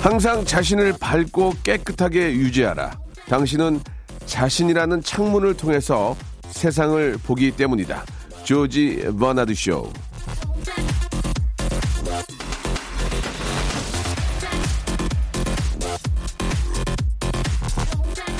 항상 자신을 밝고 깨끗하게 유지하라. 당신은 자신이라는 창문을 통해서 세상을 보기 때문이다. 조지 버나드 쇼.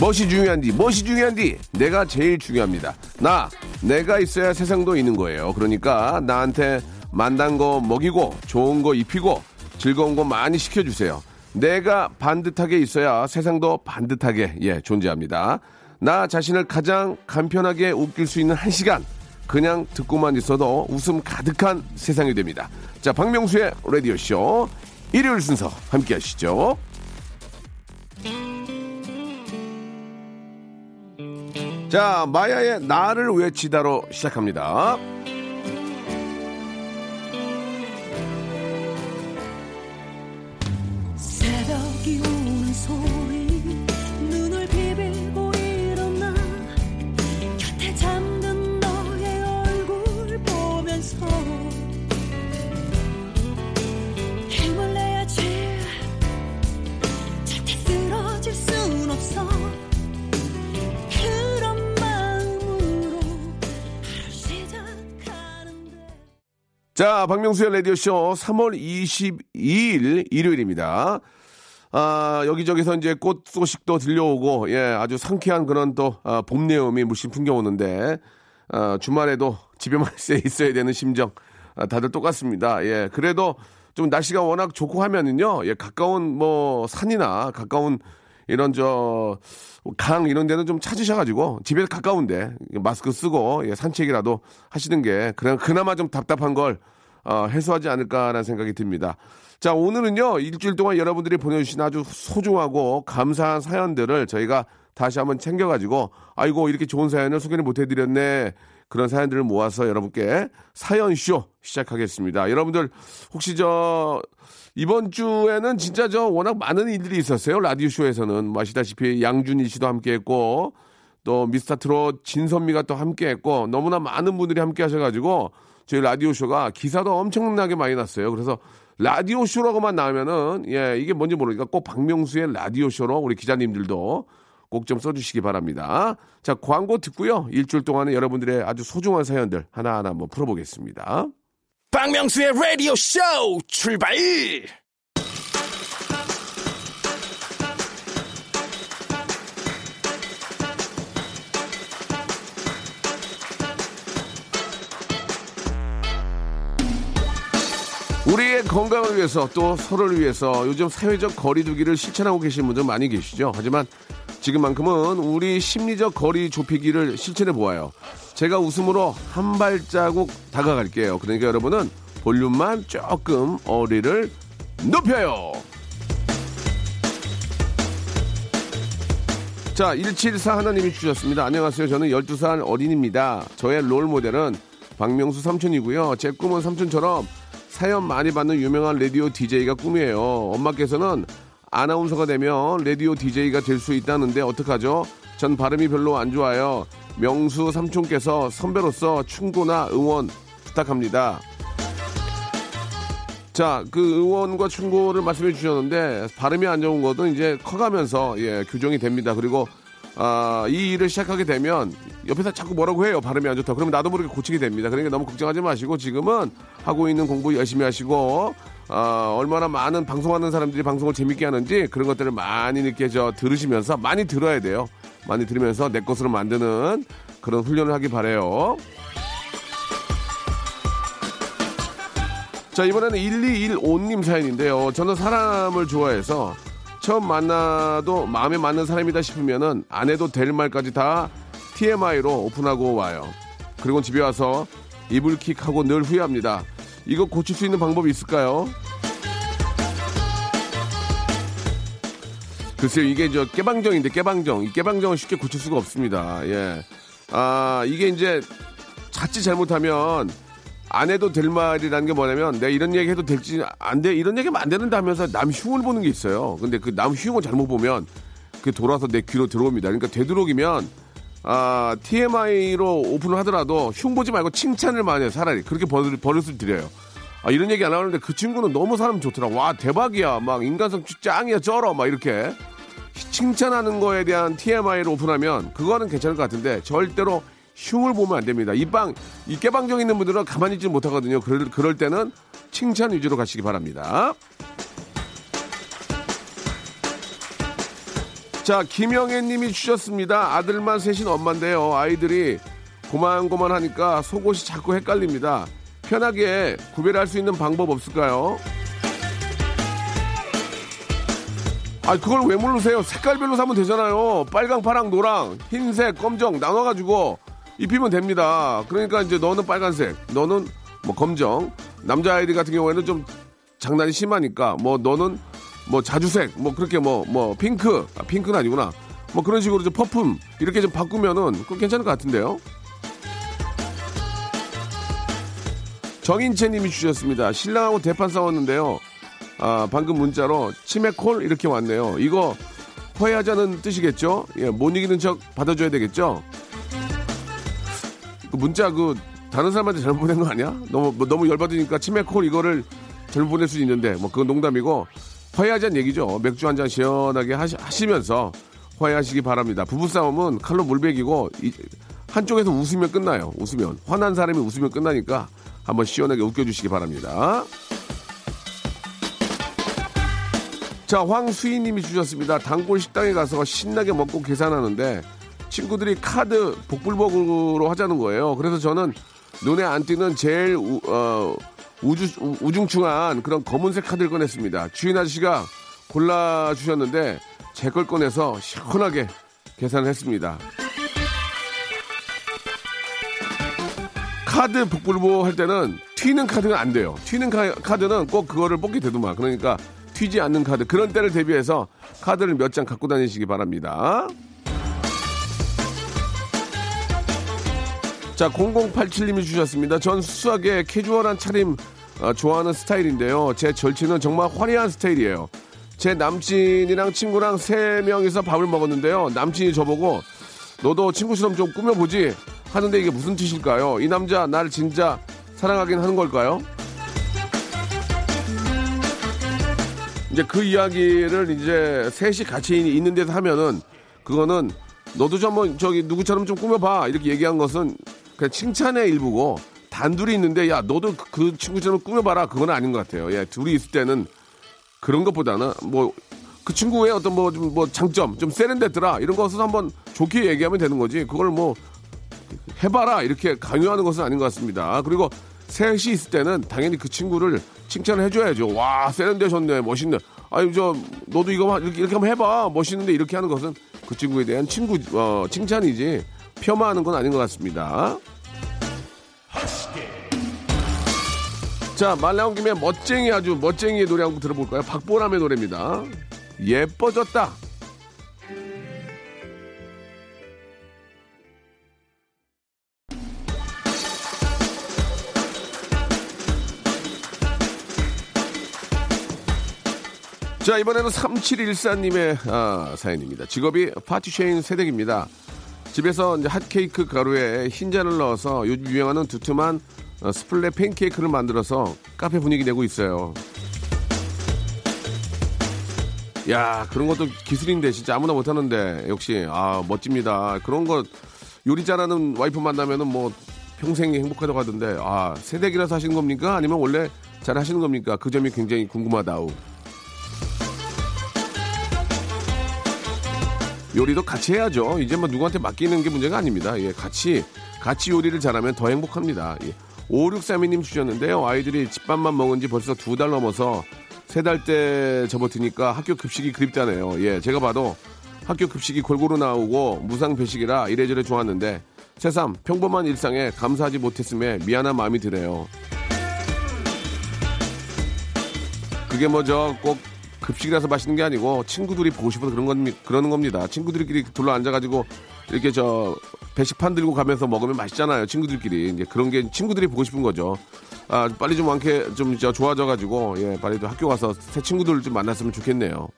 멋이 중요한디, 멋이 중요한디, 내가 제일 중요합니다. 나, 내가 있어야 세상도 있는 거예요. 그러니까 나한테 만난 거 먹이고, 좋은 거 입히고, 즐거운 거 많이 시켜주세요. 내가 반듯하게 있어야 세상도 반듯하게, 예, 존재합니다. 나 자신을 가장 간편하게 웃길 수 있는 한 시간, 그냥 듣고만 있어도 웃음 가득한 세상이 됩니다. 자, 박명수의 라디오 쇼, 일요일 순서 함께 하시죠. 자, 마야의 나를 외치다로 시작합니다. 자, 박명수의 라디오쇼 3월 22일 일요일입니다. 아, 여기저기서 이제 꽃 소식도 들려오고, 예, 아주 상쾌한 그런 또, 아, 봄 내음이 물씬 풍겨오는데, 아, 주말에도 집에만 있어야 되는 심정, 아, 다들 똑같습니다. 예, 그래도 좀 날씨가 워낙 좋고 하면은요, 예, 가까운 뭐, 산이나 가까운 이런 저, 강 이런 데는 좀 찾으셔가지고 집에 가까운데 마스크 쓰고 예, 산책이라도 하시는 게 그냥 그나마 좀 답답한 걸 어, 해소하지 않을까라는 생각이 듭니다. 자 오늘은요 일주일 동안 여러분들이 보내주신 아주 소중하고 감사한 사연들을 저희가 다시 한번 챙겨가지고 아이고 이렇게 좋은 사연을 소개를 못해드렸네 그런 사연들을 모아서 여러분께 사연쇼 시작하겠습니다. 여러분들 혹시 저 이번 주에는 진짜 저 워낙 많은 일들이 있었어요. 라디오쇼에서는. 뭐 아시다시피 양준일 씨도 함께 했고, 또 미스터 트롯 진선미가 또 함께 했고, 너무나 많은 분들이 함께 하셔가지고, 저희 라디오쇼가 기사도 엄청나게 많이 났어요. 그래서 라디오쇼라고만 나오면은, 예, 이게 뭔지 모르니까 꼭 박명수의 라디오쇼로 우리 기자님들도 꼭 좀 써주시기 바랍니다. 자, 광고 듣고요. 일주일 동안에 여러분들의 아주 소중한 사연들 하나하나 한번 풀어보겠습니다. 박명수의 라디오 쇼 출발! 우리의 건강을 위해서 또 서로를 위해서 요즘 사회적 거리두기를 실천하고 계신 분들 많이 계시죠. 하지만 지금만큼은 우리 심리적 거리 좁히기를 실천해 보아요. 제가 웃음으로 한 발자국 다가갈게요. 그러니까 여러분은 볼륨만 조금 어리를 높여요. 자, 174 하나님이 주셨습니다. 안녕하세요. 저는 12살 어린입니다. 저의 롤 모델은 박명수 삼촌이고요. 제 꿈은 삼촌처럼 사연 많이 받는 유명한 라디오 DJ가 꿈이에요. 엄마께서는 아나운서가 되면 라디오 DJ가 될 수 있다는데 어떡하죠? 전 발음이 별로 안 좋아요. 명수 삼촌께서 선배로서 충고나 응원 부탁합니다. 자, 그 응원과 충고를 말씀해 주셨는데 발음이 안 좋은 것은 이제 커가면서 예, 교정이 됩니다. 그리고 아, 이 일을 시작하게 되면 옆에서 자꾸 뭐라고 해요. 발음이 안 좋다. 그러면 나도 모르게 고치게 됩니다. 그러니까 너무 걱정하지 마시고 지금은 하고 있는 공부 열심히 하시고 아, 얼마나 많은 방송하는 사람들이 방송을 재밌게 하는지 그런 것들을 많이 저 들으시면서 많이 들어야 돼요. 많이 들으면서 내 것으로 만드는 그런 훈련을 하기 바래요. 자, 이번에는 1215님 사연인데요. 저는 사람을 좋아해서 처음 만나도 마음에 맞는 사람이다 싶으면은 안 해도 될 말까지 다 TMI로 오픈하고 와요. 그리고 집에 와서 이불킥하고 늘 후회합니다. 이거 고칠 수 있는 방법이 있을까요? 글쎄요, 이게 저 깨방정인데 깨방정. 이 깨방정은 쉽게 고칠 수가 없습니다. 예. 아, 이게 이제 자칫 잘못하면 안 해도 될 말이라는 게 뭐냐면 내가 이런 얘기 해도 될지 안 돼, 이런 얘기 하면 안 되는데 하면서 남 흉을 보는 게 있어요. 근데 그 남 흉을 잘못 보면 그 돌아서 내 귀로 들어옵니다. 그러니까 되도록이면 아, TMI로 오픈을 하더라도 흉 보지 말고 칭찬을 많이 해요. 차라리. 그렇게 버릇, 버릇을 드려요. 아, 이런 얘기 안 하는데 그 친구는 너무 사람 좋더라. 와, 대박이야. 막 인간성 짱이야, 쩔어. 막 이렇게. 칭찬하는 거에 대한 TMI를 오픈하면 그거는 괜찮을 것 같은데 절대로 흉을 보면 안 됩니다. 이 빵, 이 깨방정 있는 분들은 가만히 있지 못하거든요. 그럴, 그럴 때는 칭찬 위주로 가시기 바랍니다. 자, 김영애 님이 주셨습니다. 아들만 셋인 엄마인데요. 아이들이 고만고만 하니까 속옷이 자꾸 헷갈립니다. 편하게 구별할 수 있는 방법 없을까요? 아, 그걸 왜 모르세요? 색깔별로 사면 되잖아요. 빨강, 파랑, 노랑, 흰색, 검정 나눠가지고 입히면 됩니다. 그러니까 이제 너는 빨간색, 너는 뭐 검정. 남자 아이들 같은 경우에는 좀 장난이 심하니까 뭐 너는 뭐 자주색, 뭐 그렇게 뭐 뭐 핑크, 아, 핑크는 아니구나. 뭐 그런 식으로 좀 퍼퓸 이렇게 좀 바꾸면은 그거 괜찮을 것 같은데요. 정인채님이 주셨습니다. 신랑하고 대판 싸웠는데요. 아, 방금 문자로 치맥콜 이렇게 왔네요. 이거 화해하자는 뜻이겠죠? 예, 못 이기는 척 받아줘야 되겠죠? 그 문자 그 다른 사람한테 잘못 보낸 거 아니야? 너무 뭐 너무 열받으니까 치맥콜 이거를 잘못 보낼 수 있는데 뭐 그건 농담이고 화해하자는 얘기죠. 맥주 한 잔 시원하게 하시, 면서 화해하시기 바랍니다. 부부싸움은 칼로 물베기고 이- 한쪽에서 웃으면 끝나요. 웃으면 화난 사람이 웃으면 끝나니까 한번 시원하게 웃겨주시기 바랍니다. 자, 황수희님이 주셨습니다. 단골 식당에 가서 신나게 먹고 계산하는데 친구들이 카드 복불복으로 하자는 거예요. 그래서 저는 눈에 안 띄는 제일 우, 어, 우주, 우- 우중충한 그런 검은색 카드를 꺼냈습니다. 주인 아저씨가 골라주셨는데 제 걸 꺼내서 시원하게 계산을 했습니다. 카드 복불복 할 때는 튀는 카드는 안 돼요. 튀는 카, 카드는 꼭 그거를 뽑게 되더만. 그러니까 튀지 않는 카드. 그런 때를 대비해서 카드를 몇 장 갖고 다니시기 바랍니다. 자, 0087님이 주셨습니다. 전 수수하게 캐주얼한 차림 어, 좋아하는 스타일인데요. 제 절친은 정말 화려한 스타일이에요. 제 남친이랑 친구랑 세 명이서 밥을 먹었는데요. 남친이 저보고 너도 친구처럼 좀 꾸며보지 하는데 이게 무슨 뜻일까요? 이 남자 나를 진짜 사랑하긴 하는 걸까요? 이제 그 이야기를 이제 셋이 같이 있는 데서 하면은 그거는 너도 좀 한번 저기 누구처럼 좀 꾸며봐 이렇게 얘기한 것은 그냥 칭찬의 일부고 단둘이 있는데 야 너도 그- 그 친구처럼 꾸며봐라 그건 아닌 것 같아요. 예 둘이 있을 때는 그런 것보다는 뭐 그 친구의 어떤 뭐좀뭐 장점 좀 세련됐더라 이런 것을 한번 좋게 얘기하면 되는 거지 그걸 뭐 해봐라 이렇게 강요하는 것은 아닌 것 같습니다. 그리고 셋이 있을 때는 당연히 그 친구를 칭찬을 해줘야죠. 와 세련되셨네 멋있네. 아니 저 너도 이거 한- 이렇게, 이렇게 한번 해봐 멋있는데 이렇게 하는 것은 그 친구에 대한 친구 어, 칭찬이지 폄하하는 건 아닌 것 같습니다. 자, 말 나온 김에 멋쟁이 아주 멋쟁이의 노래 한 곡 들어볼까요? 박보람의 노래입니다. 예뻐졌다. 자, 이번에는 3714님의 아, 사연입니다. 직업이 파티쉐인 세댁입니다. 집에서 이제 핫케이크 가루에 흰자를 넣어서 요즘 유행하는 두툼한 어, 스플레 팬케이크를 만들어서 카페 분위기 내고 있어요. 야 그런 것도 기술인데 진짜 아무나 못하는데 역시 아 멋집니다. 그런 거 요리 잘하는 와이프 만나면은 뭐 평생 행복하다고 하던데 아 세댁이라서 하시는 겁니까? 아니면 원래 잘 하시는 겁니까? 그 점이 굉장히 궁금하다우. 요리도 같이 해야죠. 이제 뭐 누구한테 맡기는 게 문제가 아닙니다. 예, 같이 같이 요리를 잘하면 더 행복합니다. 예. 5632님 주셨는데요. 아이들이 집밥만 먹은 지 벌써 두 달 넘어서 세 달 때 접어드니까 학교 급식이 그립다네요. 예, 제가 봐도 학교 급식이 골고루 나오고 무상 배식이라 이래저래 좋았는데 새삼 평범한 일상에 감사하지 못했음에 미안한 마음이 드네요. 그게 뭐저꼭 급식이라서 맛있는 게 아니고 친구들이 보고 싶어서 그런 건 그러는 겁니다. 친구들끼리 둘러 앉아가지고 이렇게 저 배식판 들고 가면서 먹으면 맛있잖아요. 친구들끼리 이제 그런 게 친구들이 보고 싶은 거죠. 아 빨리 좀 많게 좀 좋아져가지고 예 빨리 또 학교 가서 새 친구들을 좀 만났으면 좋겠네요.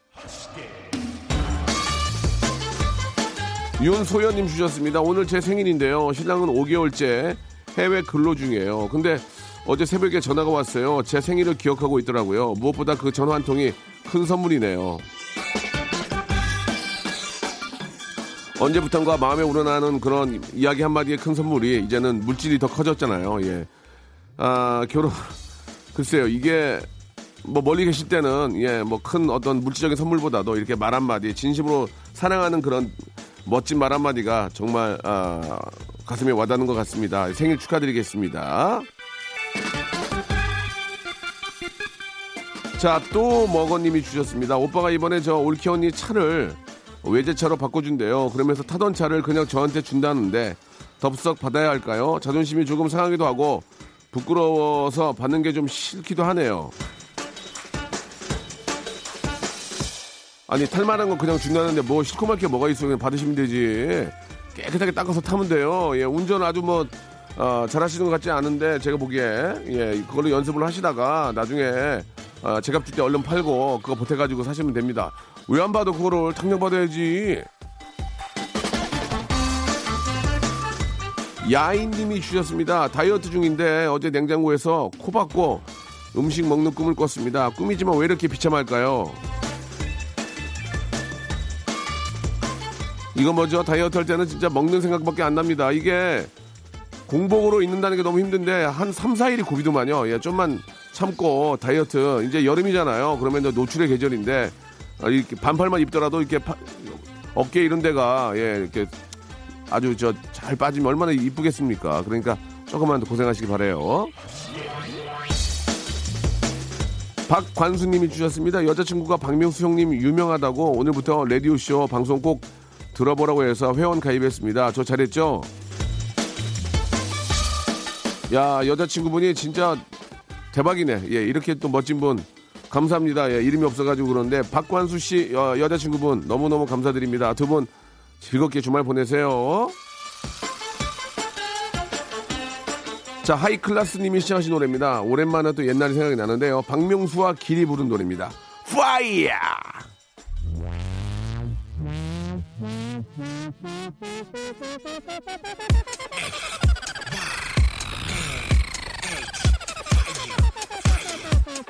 윤소연님 주셨습니다. 오늘 제 생일인데요. 신랑은 5개월째 해외 근로 중이에요. 근데 어제 새벽에 전화가 왔어요. 제 생일을 기억하고 있더라고요. 무엇보다 그 전화 한 통이 큰 선물이네요. 언제부턴가 마음에 우러나는 그런 이야기 한마디의 큰 선물이 이제는 물질이 더 커졌잖아요. 예. 아, 결혼, 글쎄요, 이게 뭐 멀리 계실 때는 예, 뭐 큰 어떤 물질적인 선물보다도 이렇게 말 한마디, 진심으로 사랑하는 그런 멋진 말 한마디가 정말 아, 가슴에 와닿는 것 같습니다. 생일 축하드리겠습니다. 자, 또 머거님이 주셨습니다. 오빠가 이번에 저 올키 언니 차를 외제차로 바꿔준대요. 그러면서 타던 차를 그냥 저한테 준다는데 덥석 받아야 할까요? 자존심이 조금 상하기도 하고 부끄러워서 받는 게 좀 싫기도 하네요. 아니 탈만한 거 그냥 준다는데 뭐 시커멓 게 뭐가 있어 그냥 받으시면 되지 깨끗하게 닦아서 타면 돼요 예 운전 아주 뭐 어, 잘하시는 것 같지 않은데 제가 보기에 예 그걸로 연습을 하시다가 나중에 어, 제값 줄때 얼른 팔고 그거 보태가지고 사시면 됩니다 왜안 봐도 그거를 탕령 받아야지 야인님이 주셨습니다 다이어트 중인데 어제 냉장고에서 코 박고 음식 먹는 꿈을 꿨습니다 꿈이지만 왜 이렇게 비참할까요 이거 뭐죠? 다이어트 할 때는 진짜 먹는 생각밖에 안 납니다. 이게 공복으로 있는다는 게 너무 힘든데 한 3, 4일이 고비도만요. 예, 좀만 참고 다이어트. 이제 여름이잖아요. 그러면 이제 노출의 계절인데 아, 이렇게 반팔만 입더라도 이렇게 파- 어깨 이런 데가 예, 이렇게 아주 저 잘 빠지면 얼마나 이쁘겠습니까? 그러니까 조금만 더 고생하시기 바래요. 박관수님이 주셨습니다. 여자친구가 박명수 형님 유명하다고 오늘부터 라디오 쇼 방송 꼭 들어보라고 해서 회원 가입했습니다. 저 잘했죠? 야 여자친구분이 진짜 대박이네. 예 이렇게 또 멋진 분 감사합니다. 예 이름이 없어가지고 그런데 박관수 씨 여, 여자친구분 너무 너무 감사드립니다. 두 분 즐겁게 주말 보내세요. 자 하이클라스님이 시청하신 노래입니다. 오랜만에 또 옛날이 생각이 나는데요. 박명수와 길이 부른 노래입니다. 파이어!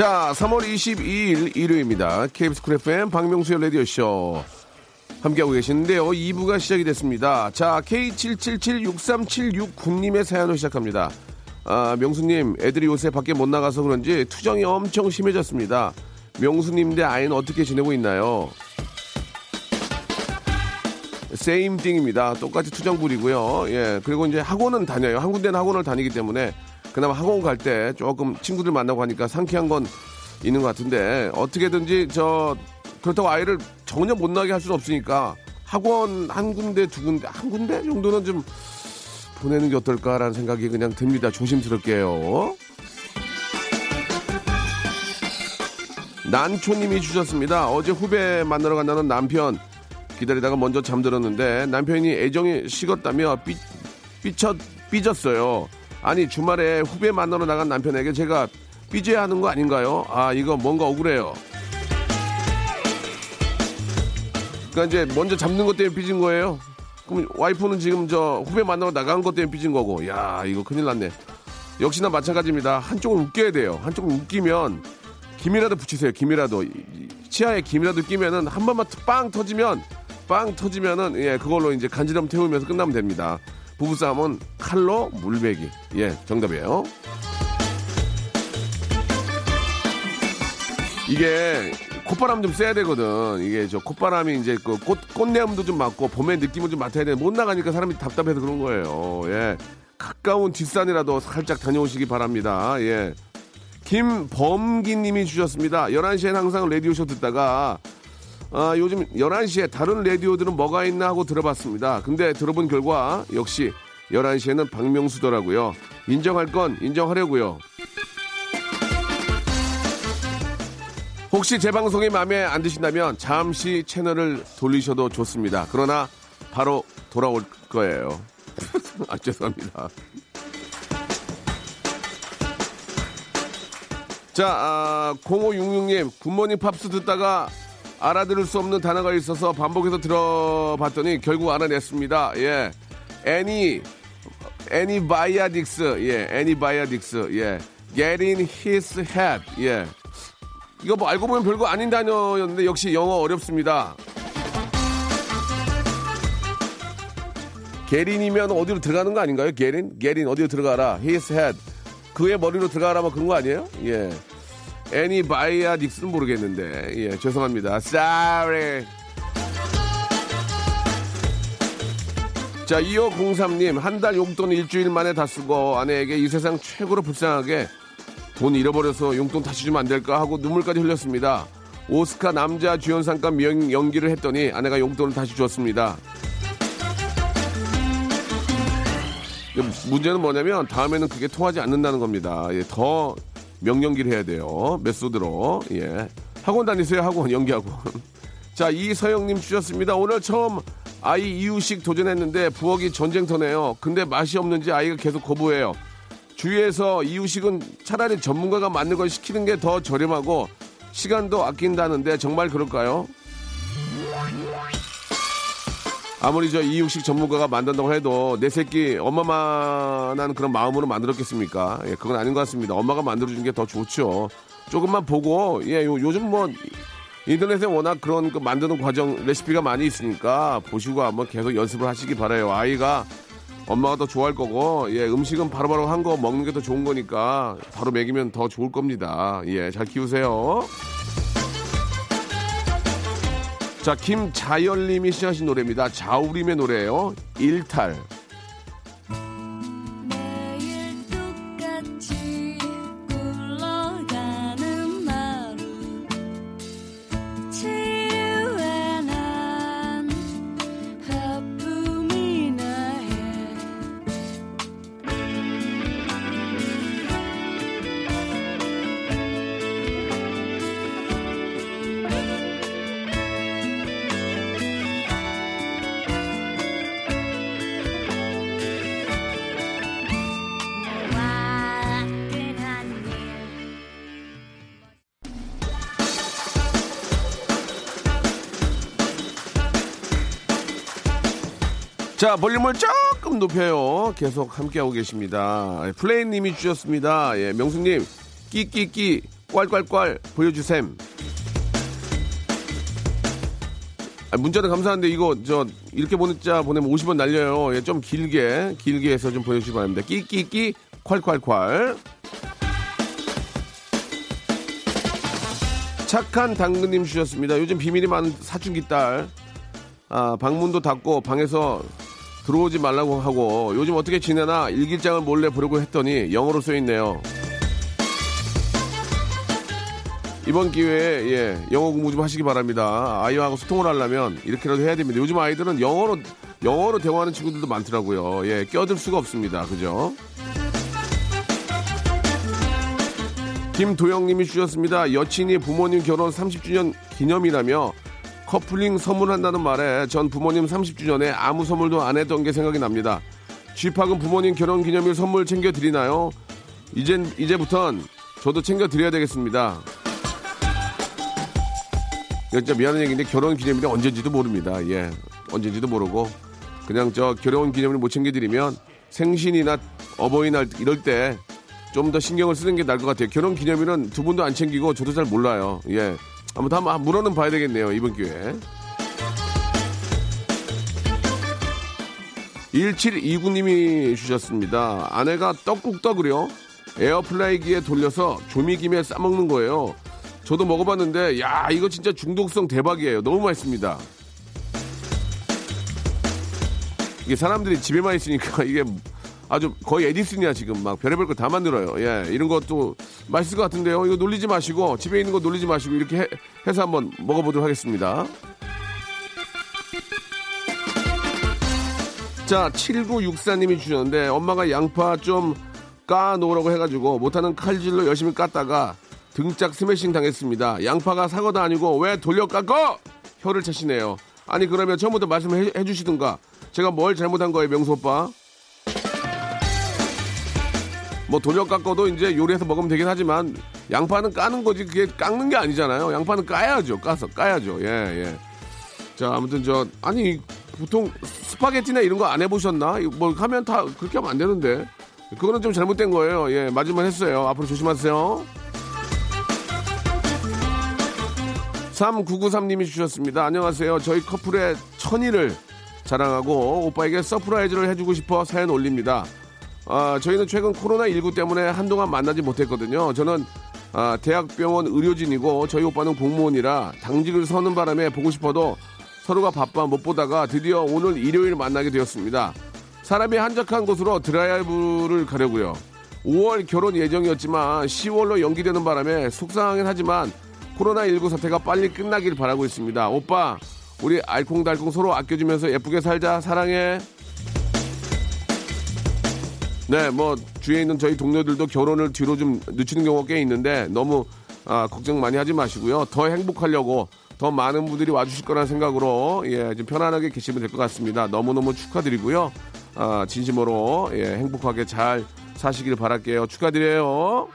자, 3월 22일 일요일입니다. KBS 쿨 FM 박명수의 라디오쇼. 함께하고 계시는데요. 2부가 시작이 됐습니다. 자, K77763769님의 사연을 시작합니다. 아, 명수님, 애들이 요새 밖에 못 나가서 그런지 투정이 엄청 심해졌습니다. 명수님 댁 아이는 어떻게 지내고 있나요? same thing입니다. 똑같이 투정 부리고요. 예. 그리고 이제 학원은 다녀요. 한 군데는 학원을 다니기 때문에 그나마 학원 갈 때 조금 친구들 만나고 하니까 상쾌한 건 있는 것 같은데 어떻게든지 저 그렇다고 아이를 전혀 못 나게 할 수는 없으니까 학원 한 군데 두 군데 한 군데 정도는 좀 보내는 게 어떨까라는 생각이 그냥 듭니다. 조심스럽게요. 난초님이 주셨습니다. 어제 후배 만나러 간다는 남편 기다리다가 먼저 잠들었는데 남편이 애정이 식었다며 삐, 삐쳤, 삐졌어요. 아니 주말에 후배 만나러 나간 남편에게 제가 삐져야 하는 거 아닌가요? 아 이거 뭔가 억울해요. 그러니까 이제 먼저 잡는 것 때문에 삐진 거예요. 그럼 와이프는 지금 저 후배 만나고 나간 것 때문에 삐진 거고. 야, 이거 큰일 났네. 역시나 마찬가지입니다. 한쪽은 웃겨야 돼요. 한쪽은 웃기면 김이라도 붙이세요. 김이라도 치아에 김이라도 끼면은 한 번만 빵 터지면 빵 터지면은 예 그걸로 이제 간지럼 태우면서 끝나면 됩니다. 부부싸움은 칼로 물베기 예 정답이에요. 이게 콧바람 좀 쐬야 되거든. 이게 저 콧바람이 이제 그 꽃, 꽃내음도 좀 맡고 봄의 느낌을 좀 맡아야 돼. 못 나가니까 사람이 답답해서 그런 거예요. 예. 가까운 뒷산이라도 살짝 다녀오시기 바랍니다. 예. 김범기 님이 주셨습니다. 11시엔 항상 라디오쇼 듣다가 아, 요즘 11시에 다른 라디오들은 뭐가 있나 하고 들어봤습니다. 근데 들어본 결과 역시 11시에는 박명수더라고요. 인정할 건 인정하려고요. 혹시 제 방송이 마음에 안 드신다면 잠시 채널을 돌리셔도 좋습니다. 그러나 바로 돌아올 거예요. 아, 죄송합니다. 자, 아, 0566님, 굿모닝 팝스 듣다가 알아들을 수 없는 단어가 있어서 반복해서 들어봤더니 결국 알아냈습니다. 예. anti, antibiotics, 예, antibiotics, 예. Get in his head, 예. 이거 뭐 알고 보면 별거 아닌 단어였는데 역시 영어 어렵습니다. get in이면 어디로 들어가는 거 아닌가요? get in? get in 어디로 들어가라. His head. 그의 머리로 들어가라 뭐 그런 거 아니에요? 예. 애니 바이아 닉스는 모르겠는데. 예, 죄송합니다. Sorry. 자, 2503님, 한 달 용돈 일주일 만에 다 쓰고 아내에게 이 세상 최고로 불쌍하게 돈 잃어버려서 용돈 다시 주면 안 될까 하고 눈물까지 흘렸습니다. 오스카 남자 주연상감 명- 연기를 했더니 아내가 용돈을 다시 줬습니다. 문제는 뭐냐면 다음에는 그게 통하지 않는다는 겁니다. 예, 더 명연기를 해야 돼요. 메소드로. 예. 학원 다니세요, 학원, 연기학원. 자, 이서영님 주셨습니다. 오늘 처음 아이 이유식 도전했는데 부엌이 전쟁터네요. 근데 맛이 없는지 아이가 계속 거부해요. 주위에서 이유식은 차라리 전문가가 만든 걸 시키는 게 더 저렴하고 시간도 아낀다는데 정말 그럴까요? 아무리 저 이유식 전문가가 만든다고 해도 내 새끼 엄마만한 그런 마음으로 만들었겠습니까? 예, 그건 아닌 것 같습니다. 엄마가 만들어준 게 더 좋죠. 조금만 보고 예, 요, 요즘 뭐 인터넷에 워낙 그런 그 만드는 과정 레시피가 많이 있으니까 보시고 한번 계속 연습을 하시기 바라요. 아이가 엄마가 더 좋아할 거고 예, 음식은 바로바로 한 거 먹는 게 더 좋은 거니까 바로 먹이면 더 좋을 겁니다. 예, 잘 키우세요. 자, 김자열님이 시작하신 노래입니다. 자우림의 노래예요. 일탈. 자, 볼륨을 조금 높여요. 계속 함께하고 계십니다. 플레이님이 주셨습니다. 예, 명수님, 끼끼끼, 꽐꽐꽐 보여주셈. 아, 문자도 감사한데 이거 저 이렇게 문자 보내면 50원 날려요. 예, 좀 길게 길게 해서 좀 보내주시기 바랍니다. 끼끼끼 콸콸콸. 착한 당근님 주셨습니다. 요즘 비밀이 많은 사춘기 딸. 아, 방문도 닫고 방에서 들어오지 말라고 하고 요즘 어떻게 지내나 일기장을 몰래 보려고 했더니 영어로 써 있네요. 이번 기회에 예, 영어 공부 좀 하시기 바랍니다. 아이하고 소통을 하려면 이렇게라도 해야 됩니다. 요즘 아이들은 영어로 영어로 대화하는 친구들도 많더라고요. 예, 껴들 수가 없습니다. 그죠? 김도영님이 주셨습니다. 여친이 부모님 결혼 30주년 기념이라며 커플링 선물한다는 말에 전 부모님 30주년에 아무 선물도 안 했던 게 생각이 납니다. 쥐팍은 부모님 결혼 기념일 선물 챙겨 드리나요? 이젠 이제부턴 저도 챙겨 드려야 되겠습니다. 진짜 미안한 얘기인데 결혼 기념일이 언제인지도 모릅니다. 예. 언제인지도 모르고 그냥 저 결혼 기념일 못 챙겨 드리면 생신이나 어버이날 이럴 때 좀 더 신경을 쓰는 게 나을 것 같아요. 결혼 기념일은 두 분도 안 챙기고 저도 잘 몰라요. 예. 아무튼 한번 물어는 봐야 되겠네요. 이번 기회에. 1729님이 주셨습니다. 아내가 떡국 떡을 에어프라이기에 돌려서 조미김에 싸먹는 거예요. 저도 먹어봤는데, 야, 이거 진짜 중독성 대박이에요. 너무 맛있습니다. 이게 사람들이 집에만 있으니까 이게 아주 거의 에디슨이야 지금 막 별의별 거 다 만들어요. 예, 이런 것도 맛있을 것 같은데요. 이거 놀리지 마시고 집에 있는 거 놀리지 마시고 이렇게 해, 해서 한번 먹어보도록 하겠습니다. 자, 7964님이 주셨는데 엄마가 양파 좀 까놓으라고 해가지고 못하는 칼질로 열심히 깠다가 등짝 스매싱 당했습니다. 양파가 사과도 아니고 왜 돌려 깎어? 혀를 차시네요. 아니 그러면 처음부터 말씀해 해 주시든가 제가 뭘 잘못한 거예요 명수 오빠? 뭐 돌려 깎아도 이제 요리해서 먹으면 되긴 하지만 양파는 까는 거지 그게 깎는 게 아니잖아요. 양파는 까야죠. 까서 까야죠. 예 예. 자 아무튼 저 아니 보통 스파게티나 이런 거 안 해보셨나? 뭐 하면 다 그렇게 하면 안 되는데 그거는 좀 잘못된 거예요. 예 맞을만 했어요. 앞으로 조심하세요. 3993님이 주셨습니다. 안녕하세요. 저희 커플의 천일을 자랑하고 오빠에게 surprise를 해주고 싶어 사연 올립니다. 아, 저희는 최근 코로나19 때문에 한동안 만나지 못했거든요. 저는 아, 대학병원 의료진이고 저희 오빠는 공무원이라 당직을 서는 바람에 보고 싶어도 서로가 바빠 못 보다가 드디어 오늘 일요일 만나게 되었습니다. 사람이 한적한 곳으로 드라이브를 가려고요. 5월 결혼 예정이었지만 10월로 연기되는 바람에 속상하긴 하지만 코로나19 사태가 빨리 끝나길 바라고 있습니다. 오빠, 우리 알콩달콩 서로 아껴주면서 예쁘게 살자. 사랑해. 네, 뭐 주위에 있는 저희 동료들도 결혼을 뒤로 좀 늦추는 경우가 꽤 있는데 너무 아, 걱정 많이 하지 마시고요. 더 행복하려고 더 많은 분들이 와주실 거라는 생각으로 예, 좀 편안하게 계시면 될 것 같습니다. 너무너무 축하드리고요. 아, 진심으로 예, 행복하게 잘 사시길 바랄게요. 축하드려요.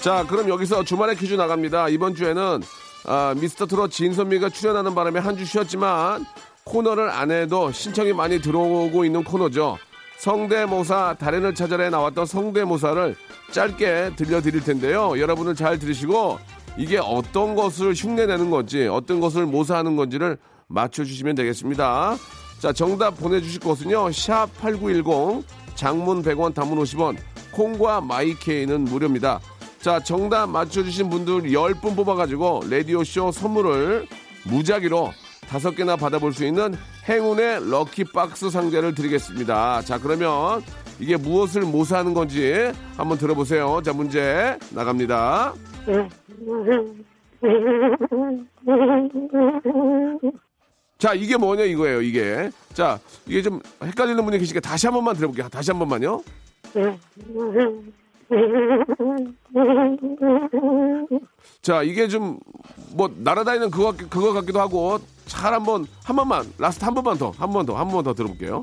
자, 그럼 여기서 주말에 퀴즈 나갑니다. 이번 주에는 아, 미스터 트롯 진선미가 출연하는 바람에 한 주 쉬었지만 코너를 안 해도 신청이 많이 들어오고 있는 코너죠. 성대모사 달인을 찾아내 나왔던 성대모사를 짧게 들려드릴 텐데요. 여러분은 잘 들으시고 이게 어떤 것을 흉내내는 건지 어떤 것을 모사하는 건지를 맞춰주시면 되겠습니다. 자, 정답 보내주실 곳은요. 샵8910 장문 100원 단문 50원 콩과 마이케이는 무료입니다. 자, 정답 맞춰주신 분들 10분 뽑아가지고 라디오쇼 선물을 무작위로 다섯 개나 받아볼 수 있는 행운의 럭키박스 상자를 드리겠습니다. 자, 그러면 이게 무엇을 모사하는 건지 한번 들어보세요. 자, 문제 나갑니다. 자, 이게 뭐냐 이거예요, 이게. 자, 이게 좀 헷갈리는 분이 계시니까 다시 한 번만 들어볼게요. 다시 한 번만요. 자, 이게 좀 뭐 날아다니는 그거 같- 그거 같기도 하고 잘 한번 한 번만 last 한 번만 더 한 번 더 한번더 들어볼게요.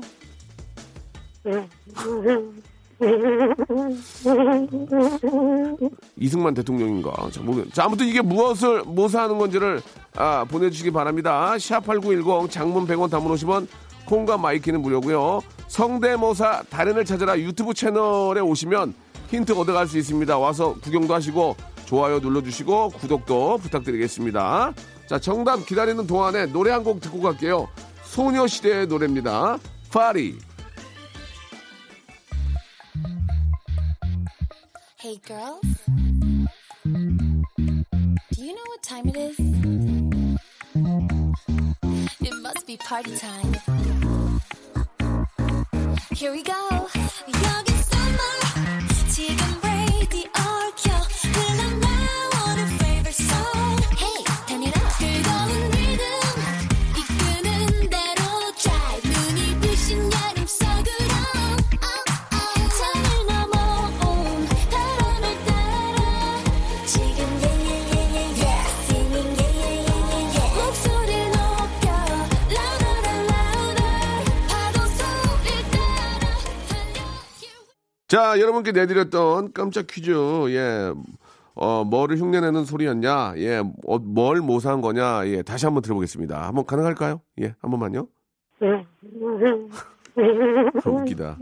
이승만 대통령인가? 자. 자, 아무튼 이게 무엇을 모사하는 건지를 아, 보내주시기 바랍니다. 샵8910 장문 100원 단문 50원 콩과 마이케이는 무료고요. 성대모사 달인을 찾아라 유튜브 채널에 오시면 힌트 얻어갈 수 있습니다. 와서 구경도 하시고 좋아요 눌러주시고 구독도 부탁드리겠습니다. 자, 정답 기다리는 동안에 노래 한 곡 듣고 갈게요. 소녀시대의 노래입니다. 파리. Hey girls, do you know what time it is? It must be party time. Here we go. 자, 여러분께 내드렸던 깜짝 퀴즈, 예. 어, 뭐를 흉내내는 소리였냐? 예, 어, 뭘 모사한 거냐? 예, 다시 한번 들어보겠습니다. 한번 가능할까요? 예, 한 번만요. 웃기다.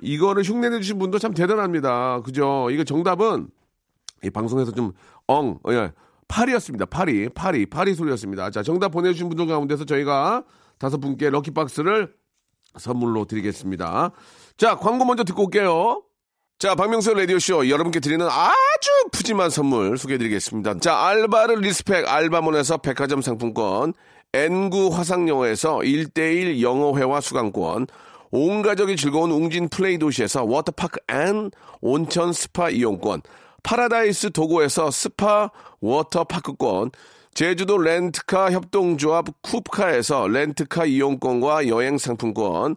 이거를 흉내내 주신 분도 참 대단합니다. 그죠? 이거 정답은 이 방송에서 좀 엉, 어, 예, 파리였습니다. 파리, 파리, 파리 소리였습니다. 자, 정답 보내주신 분들 가운데서 저희가 다섯 분께 럭키박스를 선물로 드리겠습니다. 자, 광고 먼저 듣고 올게요. 자, 박명수 라디오쇼 여러분께 드리는 아주 푸짐한 선물 소개해드리겠습니다. 자, 알바를 respect 알바몬에서 백화점 상품권, 엔구 화상영어에서 1대1 영어회화 수강권, 온 가족이 즐거운 웅진 플레이 도시에서 워터파크 and 온천 스파 이용권, 파라다이스 도고에서 스파 워터파크권, 제주도 렌트카 협동조합 쿱카에서 렌트카 이용권과 여행 상품권,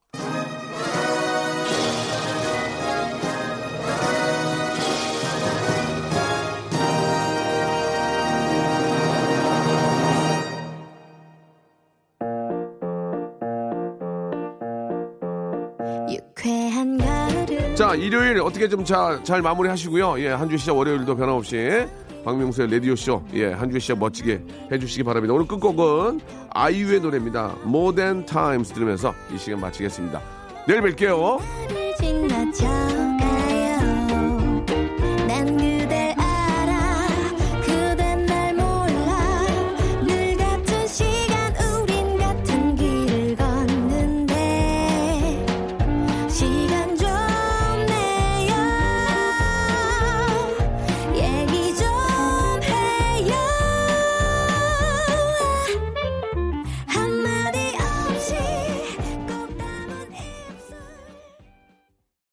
자 일요일 어떻게 좀 잘 마무리 하시고요. 예, 한 주 시작 월요일도 변함없이 박명수의 라디오 쇼 예, 한 주 시작 멋지게 해주시기 바랍니다. 오늘 끝곡은 아이유의 노래입니다. More Than Times 들으면서 이 시간 마치겠습니다. 내일 뵐게요.